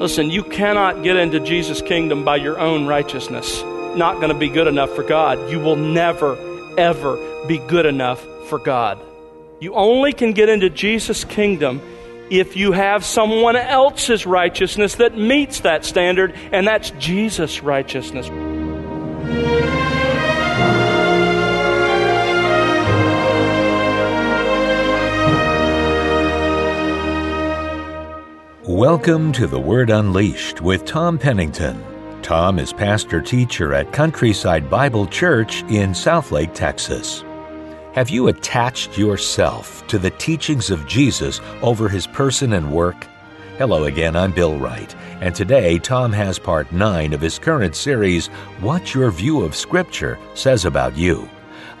Listen, you cannot get into Jesus' kingdom by your own righteousness. Not going to be good enough for God. You will never, ever be good enough for God. You only can get into Jesus' kingdom if you have someone else's righteousness that meets that standard, and that's Jesus' righteousness. Welcome to The Word Unleashed with Tom Pennington. Tom is pastor teacher at Countryside Bible Church in Southlake, Texas. Have you attached yourself to the teachings of Jesus over his person and work? Hello again, I'm Bill Wright, and today Tom has part 9 of his current series, What Your View of Scripture Says About You.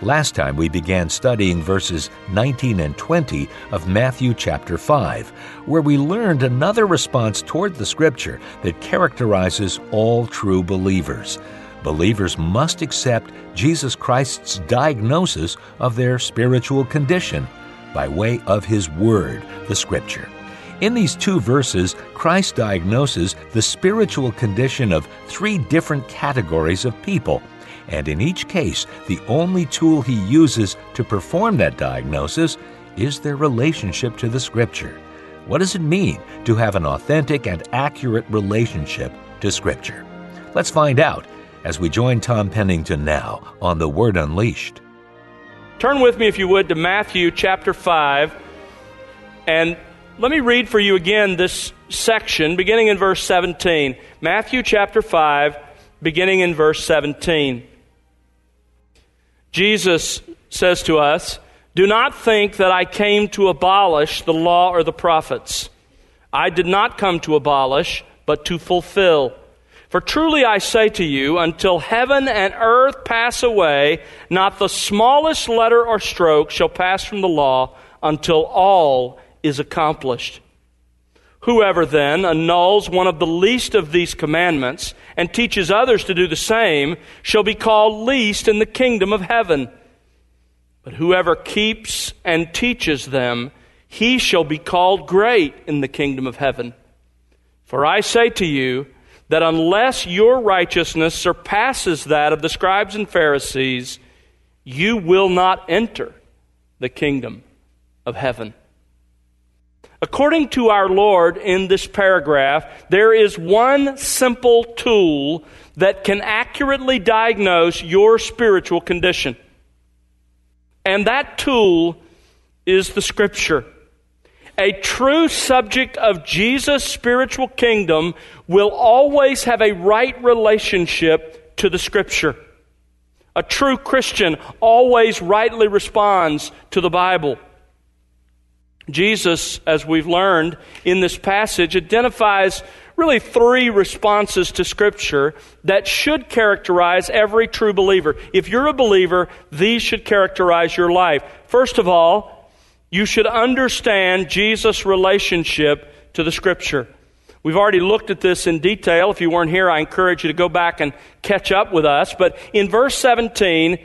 Last time we began studying verses 19 and 20 of Matthew chapter 5, where we learned another response toward the Scripture that characterizes all true believers believers must accept Jesus Christ's diagnosis of their spiritual condition by way of His Word, the Scripture. In these two verses, Christ diagnoses the spiritual condition of three different categories of people, and in each case, the only tool he uses to perform that diagnosis is their relationship to the Scripture. What does it mean to have an authentic and accurate relationship to Scripture? Let's find out as we join Tom Pennington now on The Word Unleashed. Turn with me, if you would, to Matthew chapter 5. And let me read for you again this section, beginning in verse 17. Matthew chapter 5, beginning in verse 17. Jesus says to us, Do not think that I came to abolish the law or the prophets. I did not come to abolish, but to fulfill. For truly I say to you, until heaven and earth pass away, not the smallest letter or stroke shall pass from the law until all is accomplished. Whoever then annuls one of the least of these commandments and teaches others to do the same shall be called least in the kingdom of heaven. But whoever keeps and teaches them, he shall be called great in the kingdom of heaven. For I say to you, that unless your righteousness surpasses that of the scribes and Pharisees, you will not enter the kingdom of heaven. According to our Lord in this paragraph, there is one simple tool that can accurately diagnose your spiritual condition. And that tool is the Scripture a true subject of Jesus' spiritual kingdom will always have a right relationship to the Scripture. A true Christian always rightly responds to the Bible. Jesus, as we've learned in this passage, identifies really three responses to Scripture that should characterize every true believer. If you're a believer, these should characterize your life. First of all, you should understand Jesus' relationship to the Scripture. We've already looked at this in detail. If you weren't here, I encourage you to go back and catch up with us. But in verse 17,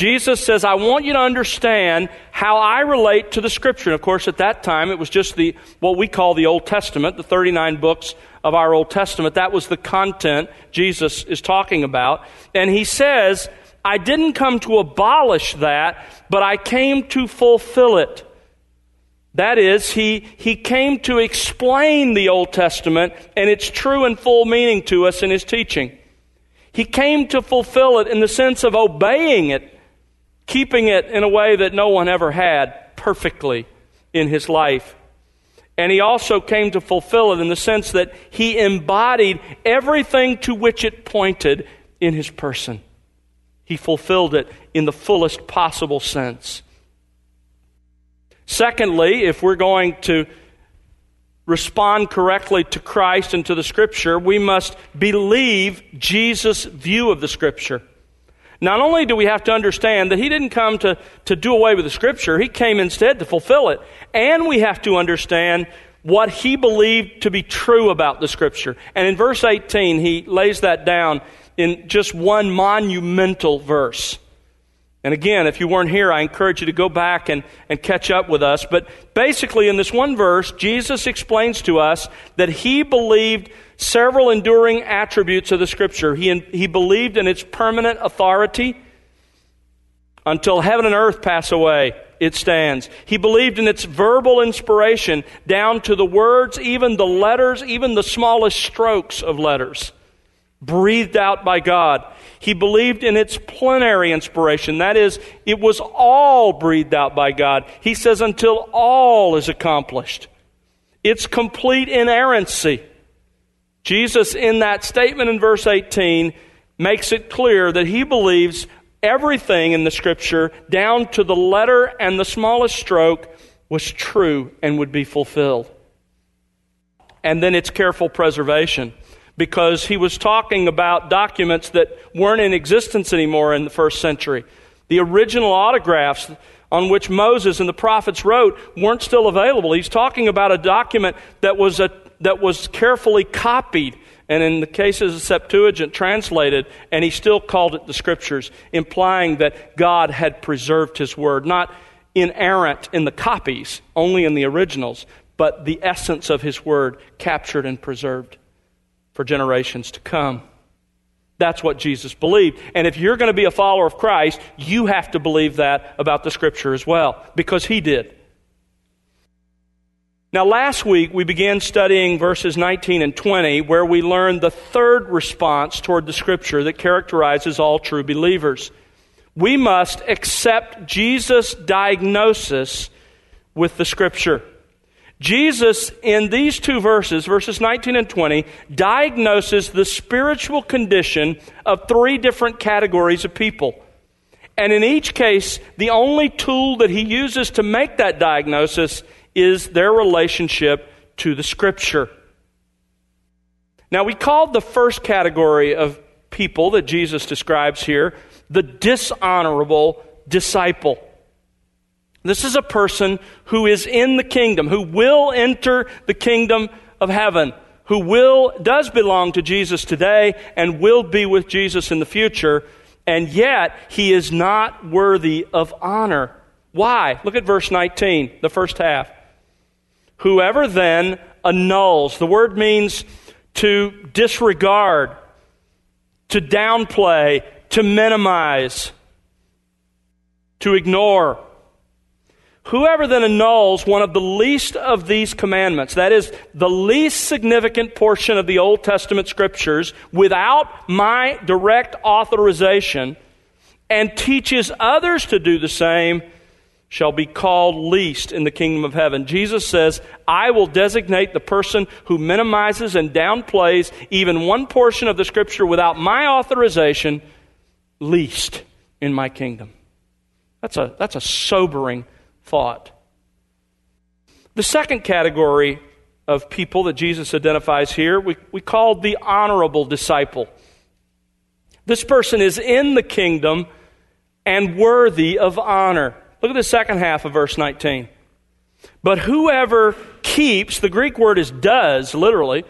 Jesus says, I want you to understand how I relate to the Scripture. And of course, at that time, it was just the, what we call the Old Testament, the 39 books of our Old Testament. That was the content Jesus is talking about. And he says, I didn't come to abolish that, but I came to fulfill it. That is, he, he came to explain the Old Testament and its true and full meaning to us in his teaching. He came to fulfill it in the sense of obeying it, keeping it in a way that no one ever had perfectly in his life. And he also came to fulfill it in the sense that he embodied everything to which it pointed in his person. He fulfilled it in the fullest possible sense. Secondly, if we're going to respond correctly to Christ and to the Scripture, we must believe Jesus' view of the Scripture. Not only do we have to understand that He didn't come to, to do away with the Scripture, He came instead to fulfill it. And we have to understand what He believed to be true about the Scripture. And in verse 18, He lays that down in just one monumental verse. And again, if you weren't here, I encourage you to go back and, and catch up with us. But basically, in this one verse, Jesus explains to us that he believed several enduring attributes of the Scripture. He, he believed in its permanent authority. Until heaven and earth pass away, it stands. He believed in its verbal inspiration down to the words, even the letters, even the smallest strokes of letters, breathed out by God. He believed in its plenary inspiration. That is, it was all breathed out by God. He says, until all is accomplished. It's complete inerrancy. Jesus, in that statement in verse 18, makes it clear that he believes everything in the scripture, down to the letter and the smallest stroke, was true and would be fulfilled. And then its careful preservation, because he was talking about documents that weren't in existence anymore in the first century. The original autographs on which Moses and the prophets wrote weren't still available. He's talking about a document that was, a, that was carefully copied and in the cases of Septuagint translated, and he still called it the Scriptures, implying that God had preserved his word, not inerrant in the copies, only in the originals, but the essence of his word captured and preserved for generations to come. That's what Jesus believed. And if you're going to be a follower of Christ, you have to believe that about the Scripture as well, because he did. Now, last week we began studying verses 19 and 20, where we learned the third response toward the Scripture that characterizes all true believers. We must accept Jesus' diagnosis with the Scripture. Jesus, in these two verses, verses 19 and 20, diagnoses the spiritual condition of three different categories of people. And in each case, the only tool that he uses to make that diagnosis is their relationship to the Scripture. Now, we called the first category of people that Jesus describes here the dishonorable disciple. This is a person who is in the kingdom, who will enter the kingdom of heaven, who will does belong to Jesus today and will be with Jesus in the future, and yet he is not worthy of honor. Why? Look at verse 19, the first half. Whoever then annuls, the word means to disregard, to downplay, to minimize, to ignore. Whoever then annuls one of the least of these commandments, that is, the least significant portion of the Old Testament scriptures, without my direct authorization, and teaches others to do the same, shall be called least in the kingdom of heaven. Jesus says, I will designate the person who minimizes and downplays even one portion of the scripture without my authorization least in my kingdom. That's a, that's a sobering thought. The second category of people that Jesus identifies here, we, we call the honorable disciple. This person is in the kingdom and worthy of honor. Look at the second half of verse 19. But whoever keeps, the Greek word is does, literally,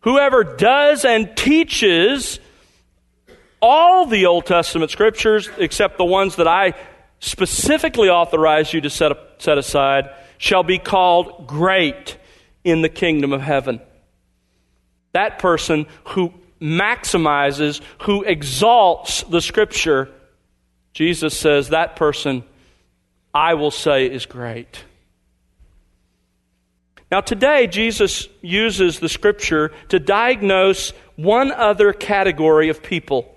whoever does and teaches all the Old Testament scriptures, except the ones that I specifically authorize you to set, set aside, shall be called great in the kingdom of heaven. That person who maximizes, who exalts the scripture, Jesus says that person I will say is great. Now, today, Jesus uses the scripture to diagnose one other category of people.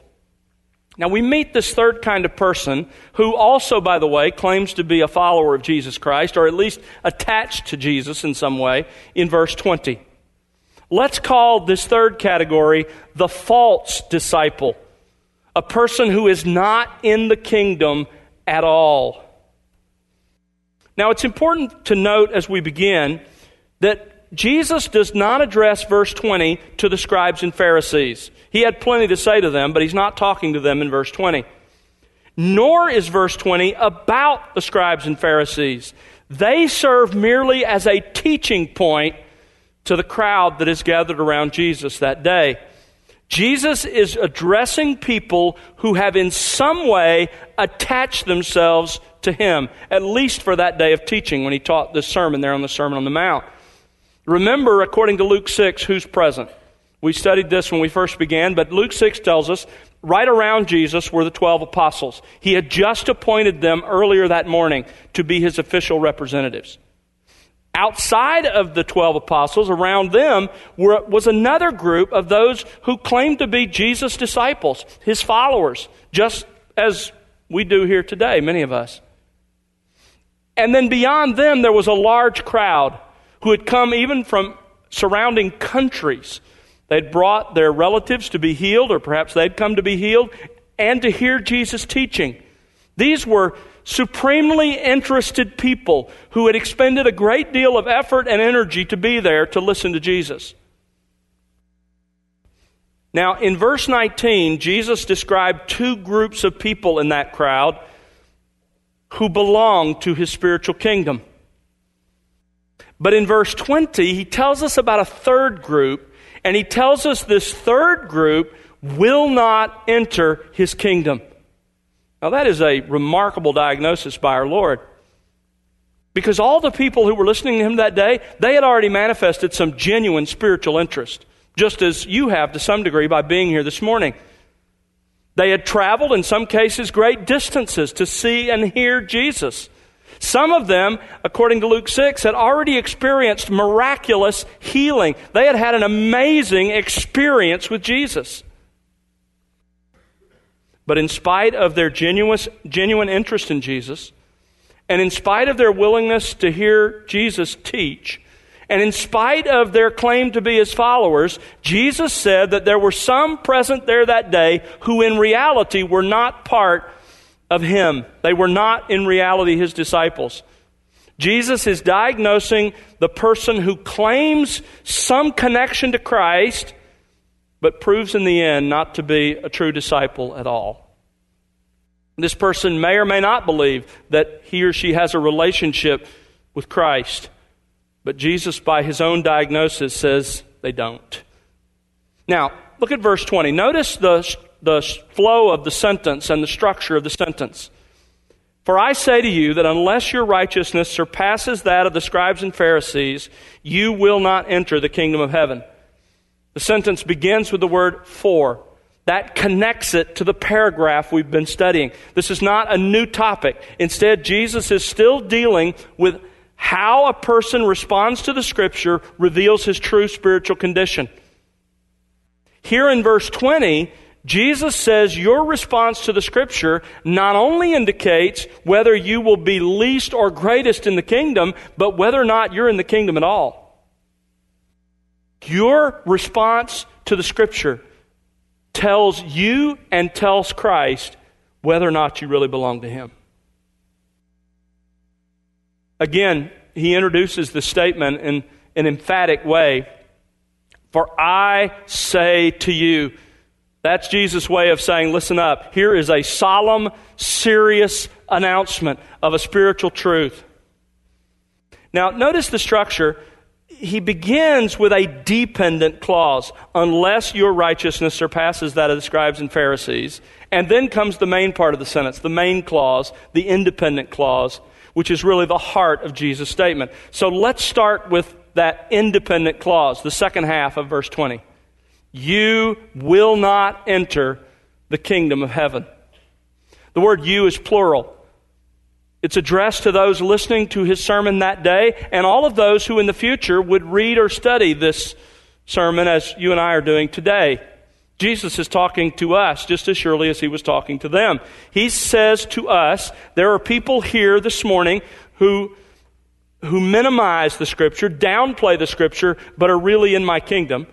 Now, we meet this third kind of person who also, by the way, claims to be a follower of Jesus Christ, or at least attached to Jesus in some way, in verse 20. Let's call this third category the false disciple, a person who is not in the kingdom at all. Now, it's important to note as we begin that Jesus does not address verse 20 to the scribes and Pharisees. He had plenty to say to them, but he's not talking to them in verse 20. Nor is verse 20 about the scribes and Pharisees. They serve merely as a teaching point to the crowd that is gathered around Jesus that day. Jesus is addressing people who have in some way attached themselves to him, at least for that day of teaching when he taught this sermon there on the Sermon on the Mount. Remember, according to Luke 6, who's present? We studied this when we first began, but Luke 6 tells us right around Jesus were the 12 apostles. He had just appointed them earlier that morning to be his official representatives. Outside of the 12 apostles, around them were, was another group of those who claimed to be Jesus' disciples, his followers, just as we do here today, many of us. And then beyond them, there was a large crowd who had come even from surrounding countries. They'd brought their relatives to be healed, or perhaps they'd come to be healed, and to hear Jesus teaching. These were supremely interested people who had expended a great deal of effort and energy to be there to listen to Jesus. Now, in verse 19, Jesus described two groups of people in that crowd who belonged to his spiritual kingdom. But in verse 20, he tells us about a third group, and he tells us this third group will not enter his kingdom. Now, that is a remarkable diagnosis by our Lord. Because all the people who were listening to him that day, they had already manifested some genuine spiritual interest, just as you have to some degree by being here this morning. They had traveled, in some cases, great distances to see and hear Jesus. Some of them, according to Luke 6, had already experienced miraculous healing. They had had an amazing experience with Jesus. But in spite of their genuine, genuine interest in Jesus, and in spite of their willingness to hear Jesus teach, and in spite of their claim to be his followers, Jesus said that there were some present there that day who in reality were not part of him. They were not in reality his disciples. Jesus is diagnosing the person who claims some connection to Christ but proves in the end not to be a true disciple at all. This person may or may not believe that he or she has a relationship with Christ, but Jesus, by his own diagnosis, says they don't. Now, look at verse 20. Notice the, the flow of the sentence and the structure of the sentence. For I say to you that unless your righteousness surpasses that of the scribes and Pharisees, you will not enter the kingdom of heaven. The sentence begins with the word for. That connects it to the paragraph we've been studying. This is not a new topic. Instead, Jesus is still dealing with how a person responds to the Scripture reveals his true spiritual condition. Here in verse 20, Jesus says your response to the Scripture not only indicates whether you will be least or greatest in the kingdom, but whether or not you're in the kingdom at all. Your response to the Scripture tells you and tells Christ whether or not you really belong to Him. Again, he introduces the statement in an emphatic way For I say to you, that's Jesus' way of saying, listen up. Here is a solemn, serious announcement of a spiritual truth. Now, notice the structure he begins with a dependent clause, unless your righteousness surpasses that of the scribes and Pharisees. And then comes the main part of the sentence, the main clause, the independent clause, which is really the heart of Jesus' statement. So let's start with that independent clause, the second half of verse 20. You will not enter the kingdom of heaven. The word you is plural. It's addressed to those listening to his sermon that day and all of those who in the future would read or study this sermon as you and I are doing today. Jesus is talking to us just as surely as he was talking to them. He says to us, there are people here this morning who, who minimize the scripture, downplay the scripture, but are really in my kingdom.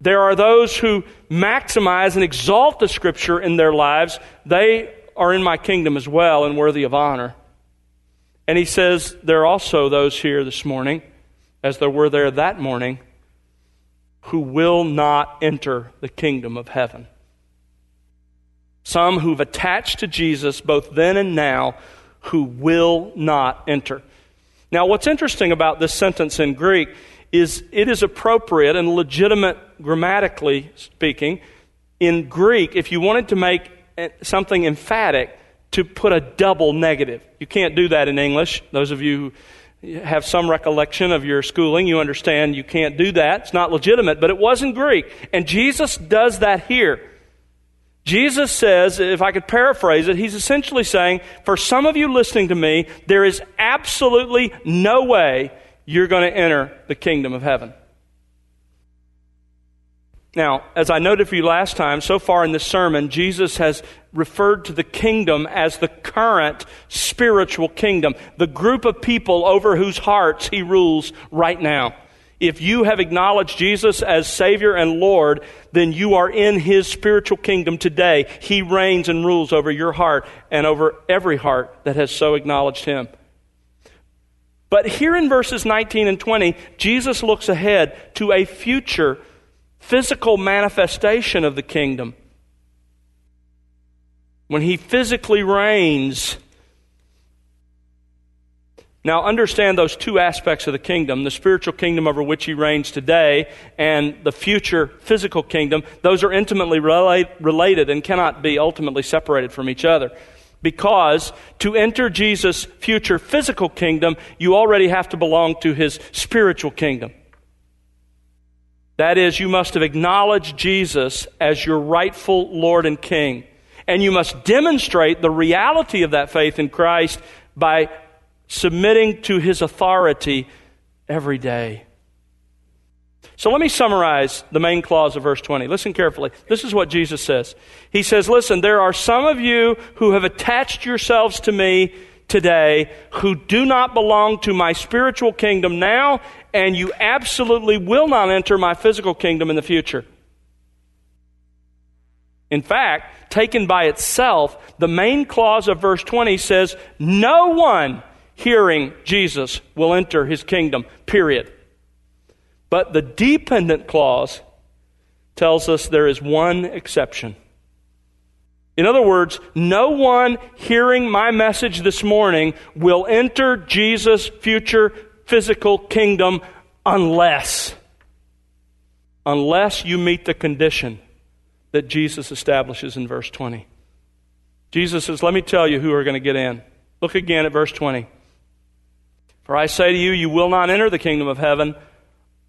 There are those who maximize and exalt the scripture in their lives. They are in my kingdom as well and worthy of honor. And he says, There are also those here this morning, as there were there that morning, who will not enter the kingdom of heaven. Some who've attached to Jesus both then and now who will not enter. Now, what's interesting about this sentence in Greek is it is appropriate and legitimate grammatically speaking in Greek if you wanted to make something emphatic to put a double negative. You can't do that in English. Those of you who have some recollection of your schooling, you understand you can't do that. It's not legitimate, but it was in Greek. And Jesus does that here. Jesus says, if I could paraphrase it, he's essentially saying, for some of you listening to me, there is absolutely no way you're going to enter the kingdom of heaven. Now, as I noted for you last time, so far in this sermon, Jesus has referred to the kingdom as the current spiritual kingdom, the group of people over whose hearts he rules right now. If you have acknowledged Jesus as Savior and Lord, then you are in His spiritual kingdom today. He reigns and rules over your heart and over every heart that has so acknowledged Him. But here in verses 19 and 20, Jesus looks ahead to a future physical manifestation of the kingdom. When He physically reigns now, understand those two aspects of the kingdom the spiritual kingdom over which he reigns today, and the future physical kingdom. Those are intimately relate, related and cannot be ultimately separated from each other. Because to enter Jesus' future physical kingdom, you already have to belong to his spiritual kingdom. That is, you must have acknowledged Jesus as your rightful Lord and King. And you must demonstrate the reality of that faith in Christ by submitting to his authority every day. So let me summarize the main clause of verse 20. Listen carefully. This is what Jesus says. He says, Listen, there are some of you who have attached yourselves to me today who do not belong to my spiritual kingdom now, and you absolutely will not enter my physical kingdom in the future. In fact, taken by itself, the main clause of verse 20 says, No one hearing Jesus will enter his kingdom, period. But the dependent clause tells us there is one exception. In other words, no one hearing my message this morning will enter Jesus' future physical kingdom unless unless you meet the condition that Jesus establishes in verse 20. Jesus says, "Let me tell you who are going to get in." Look again at verse 20. For I say to you, you will not enter the kingdom of heaven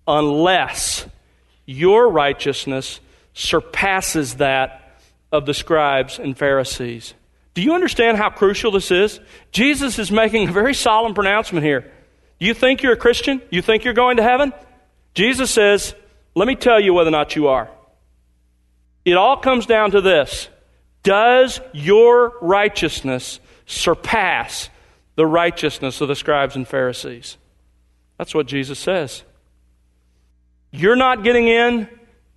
unless your righteousness surpasses that of the scribes and Pharisees. Do you understand how crucial this is? Jesus is making a very solemn pronouncement here. You think you're a Christian? You think you're going to heaven? Jesus says, Let me tell you whether or not you are. It all comes down to this Does your righteousness surpass the righteousness of the scribes and Pharisees. That's what Jesus says. You're not getting in,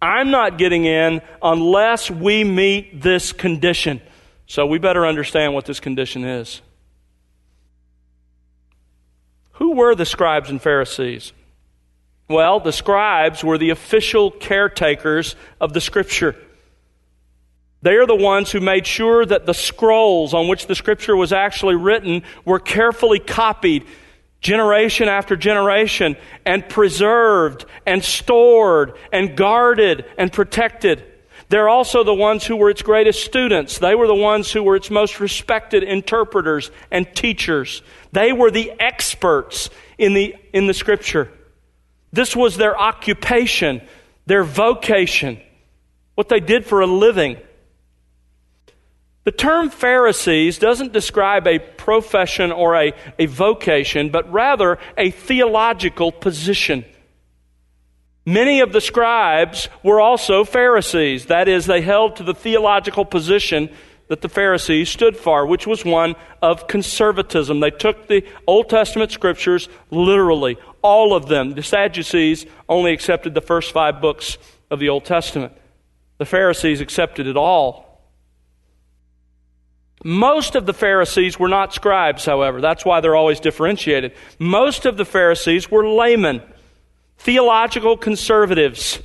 I'm not getting in unless we meet this condition. So we better understand what this condition is. Who were the scribes and Pharisees? Well, the scribes were the official caretakers of the scripture. They are the ones who made sure that the scrolls on which the scripture was actually written were carefully copied generation after generation and preserved and stored and guarded and protected. They're also the ones who were its greatest students. They were the ones who were its most respected interpreters and teachers. They were the experts in the, in the scripture. This was their occupation, their vocation, what they did for a living. The term Pharisees doesn't describe a profession or a, a vocation, but rather a theological position. Many of the scribes were also Pharisees. That is, they held to the theological position that the Pharisees stood for, which was one of conservatism. They took the Old Testament scriptures literally, all of them. The Sadducees only accepted the first five books of the Old Testament, the Pharisees accepted it all. Most of the Pharisees were not scribes, however. That's why they're always differentiated. Most of the Pharisees were laymen, theological conservatives,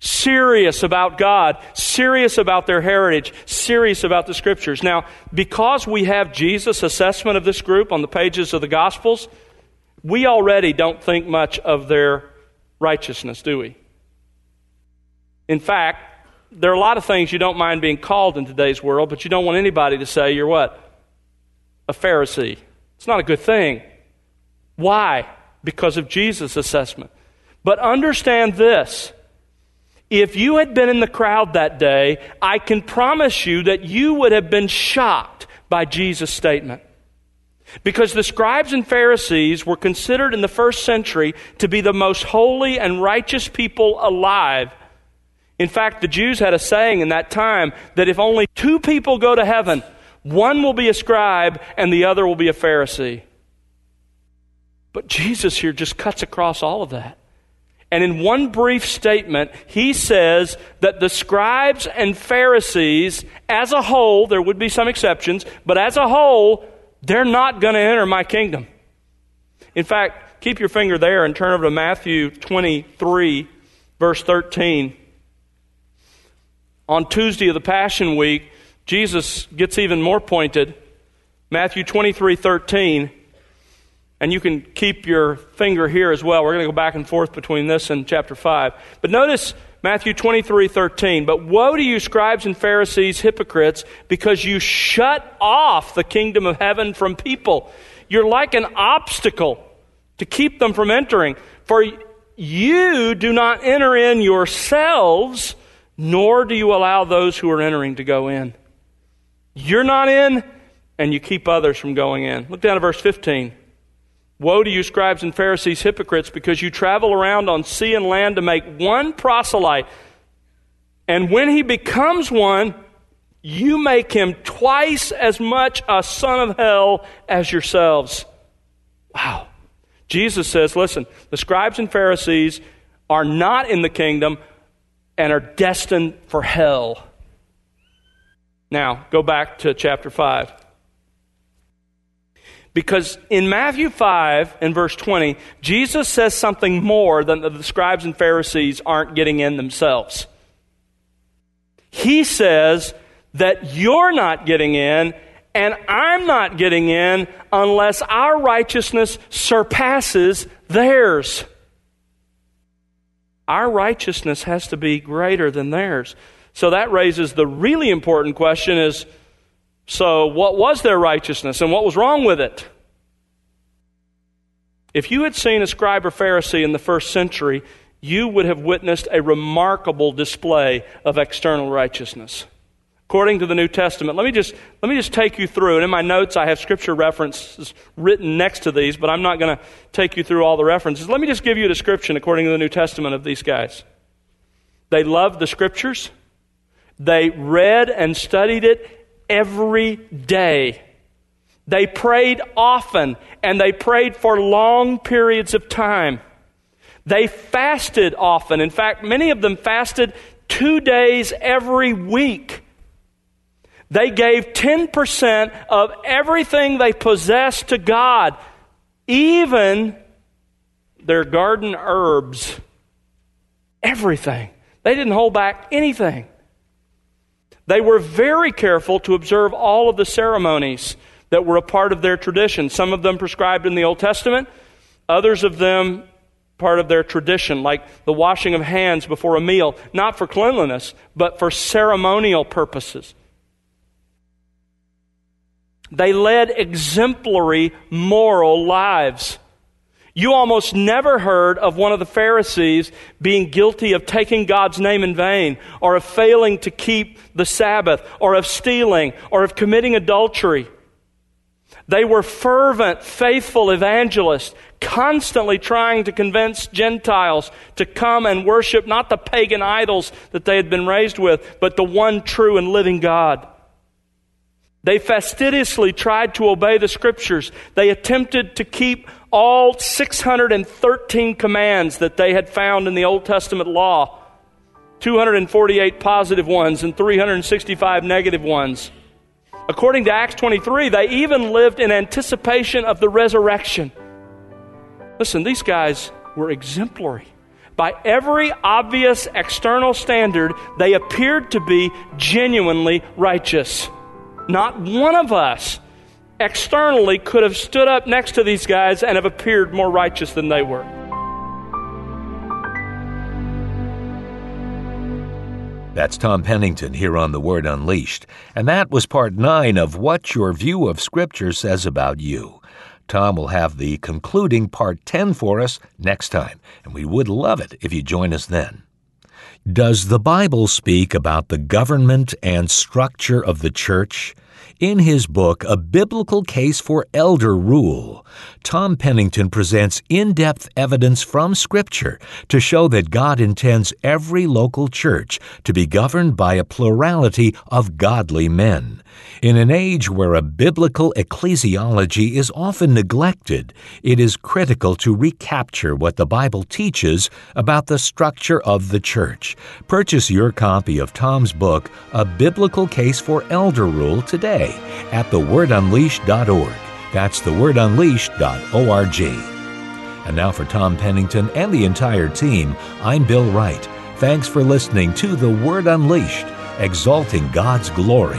serious about God, serious about their heritage, serious about the scriptures. Now, because we have Jesus' assessment of this group on the pages of the Gospels, we already don't think much of their righteousness, do we? In fact, there are a lot of things you don't mind being called in today's world, but you don't want anybody to say you're what? A Pharisee. It's not a good thing. Why? Because of Jesus' assessment. But understand this. If you had been in the crowd that day, I can promise you that you would have been shocked by Jesus' statement. Because the scribes and Pharisees were considered in the first century to be the most holy and righteous people alive. In fact, the Jews had a saying in that time that if only two people go to heaven, one will be a scribe and the other will be a Pharisee. But Jesus here just cuts across all of that. And in one brief statement, he says that the scribes and Pharisees, as a whole, there would be some exceptions, but as a whole, they're not going to enter my kingdom. In fact, keep your finger there and turn over to Matthew 23, verse 13. On Tuesday of the Passion Week, Jesus gets even more pointed. Matthew 23, 13. And you can keep your finger here as well. We're going to go back and forth between this and chapter 5. But notice Matthew 23, 13. But woe to you, scribes and Pharisees, hypocrites, because you shut off the kingdom of heaven from people. You're like an obstacle to keep them from entering. For you do not enter in yourselves, nor do you allow those who are entering to go in. You're not in, and you keep others from going in. Look down at verse 15. Woe to you, scribes and Pharisees, hypocrites, because you travel around on sea and land to make one proselyte. And when he becomes one, you make him twice as much a son of hell as yourselves. Wow. Jesus says, listen, the scribes and Pharisees are not in the kingdom and are destined for hell. Now, go back to chapter 5. Because in Matthew 5 and verse 20, Jesus says something more than the scribes and Pharisees aren't getting in themselves. He says that you're not getting in and I'm not getting in unless our righteousness surpasses theirs. Our righteousness has to be greater than theirs. So that raises the really important question is so, what was their righteousness and what was wrong with it? If you had seen a scribe or Pharisee in the first century, you would have witnessed a remarkable display of external righteousness. According to the New Testament, let me just, let me just take you through. And in my notes, I have scripture references written next to these, but I'm not going to take you through all the references. Let me just give you a description, according to the New Testament, of these guys. They loved the scriptures, they read and studied it every day. They prayed often and they prayed for long periods of time. They fasted often. In fact, many of them fasted two days every week. They gave 10% of everything they possessed to God, even their garden herbs. Everything. They didn't hold back anything. They were very careful to observe all of the ceremonies that were a part of their tradition. Some of them prescribed in the Old Testament, others of them part of their tradition, like the washing of hands before a meal, not for cleanliness, but for ceremonial purposes. They led exemplary moral lives. You almost never heard of one of the Pharisees being guilty of taking God's name in vain, or of failing to keep the Sabbath, or of stealing, or of committing adultery. They were fervent, faithful evangelists, constantly trying to convince Gentiles to come and worship not the pagan idols that they had been raised with, but the one true and living God. They fastidiously tried to obey the scriptures. They attempted to keep all 613 commands that they had found in the Old Testament law 248 positive ones and 365 negative ones. According to Acts 23, they even lived in anticipation of the resurrection. Listen, these guys were exemplary. By every obvious external standard, they appeared to be genuinely righteous. Not one of us externally could have stood up next to these guys and have appeared more righteous than they were. That's Tom Pennington here on The Word Unleashed, and that was part nine of What Your View of Scripture Says About You. Tom will have the concluding part 10 for us next time, and we would love it if you join us then. Does the Bible speak about the government and structure of the church? In his book, A Biblical Case for Elder Rule, Tom Pennington presents in depth evidence from Scripture to show that God intends every local church to be governed by a plurality of godly men. In an age where a biblical ecclesiology is often neglected, it is critical to recapture what the Bible teaches about the structure of the church. Purchase your copy of Tom's book, A Biblical Case for Elder Rule, today at thewordunleashed.org. That's thewordunleashed.org. And now for Tom Pennington and the entire team, I'm Bill Wright. Thanks for listening to The Word Unleashed, exalting God's glory,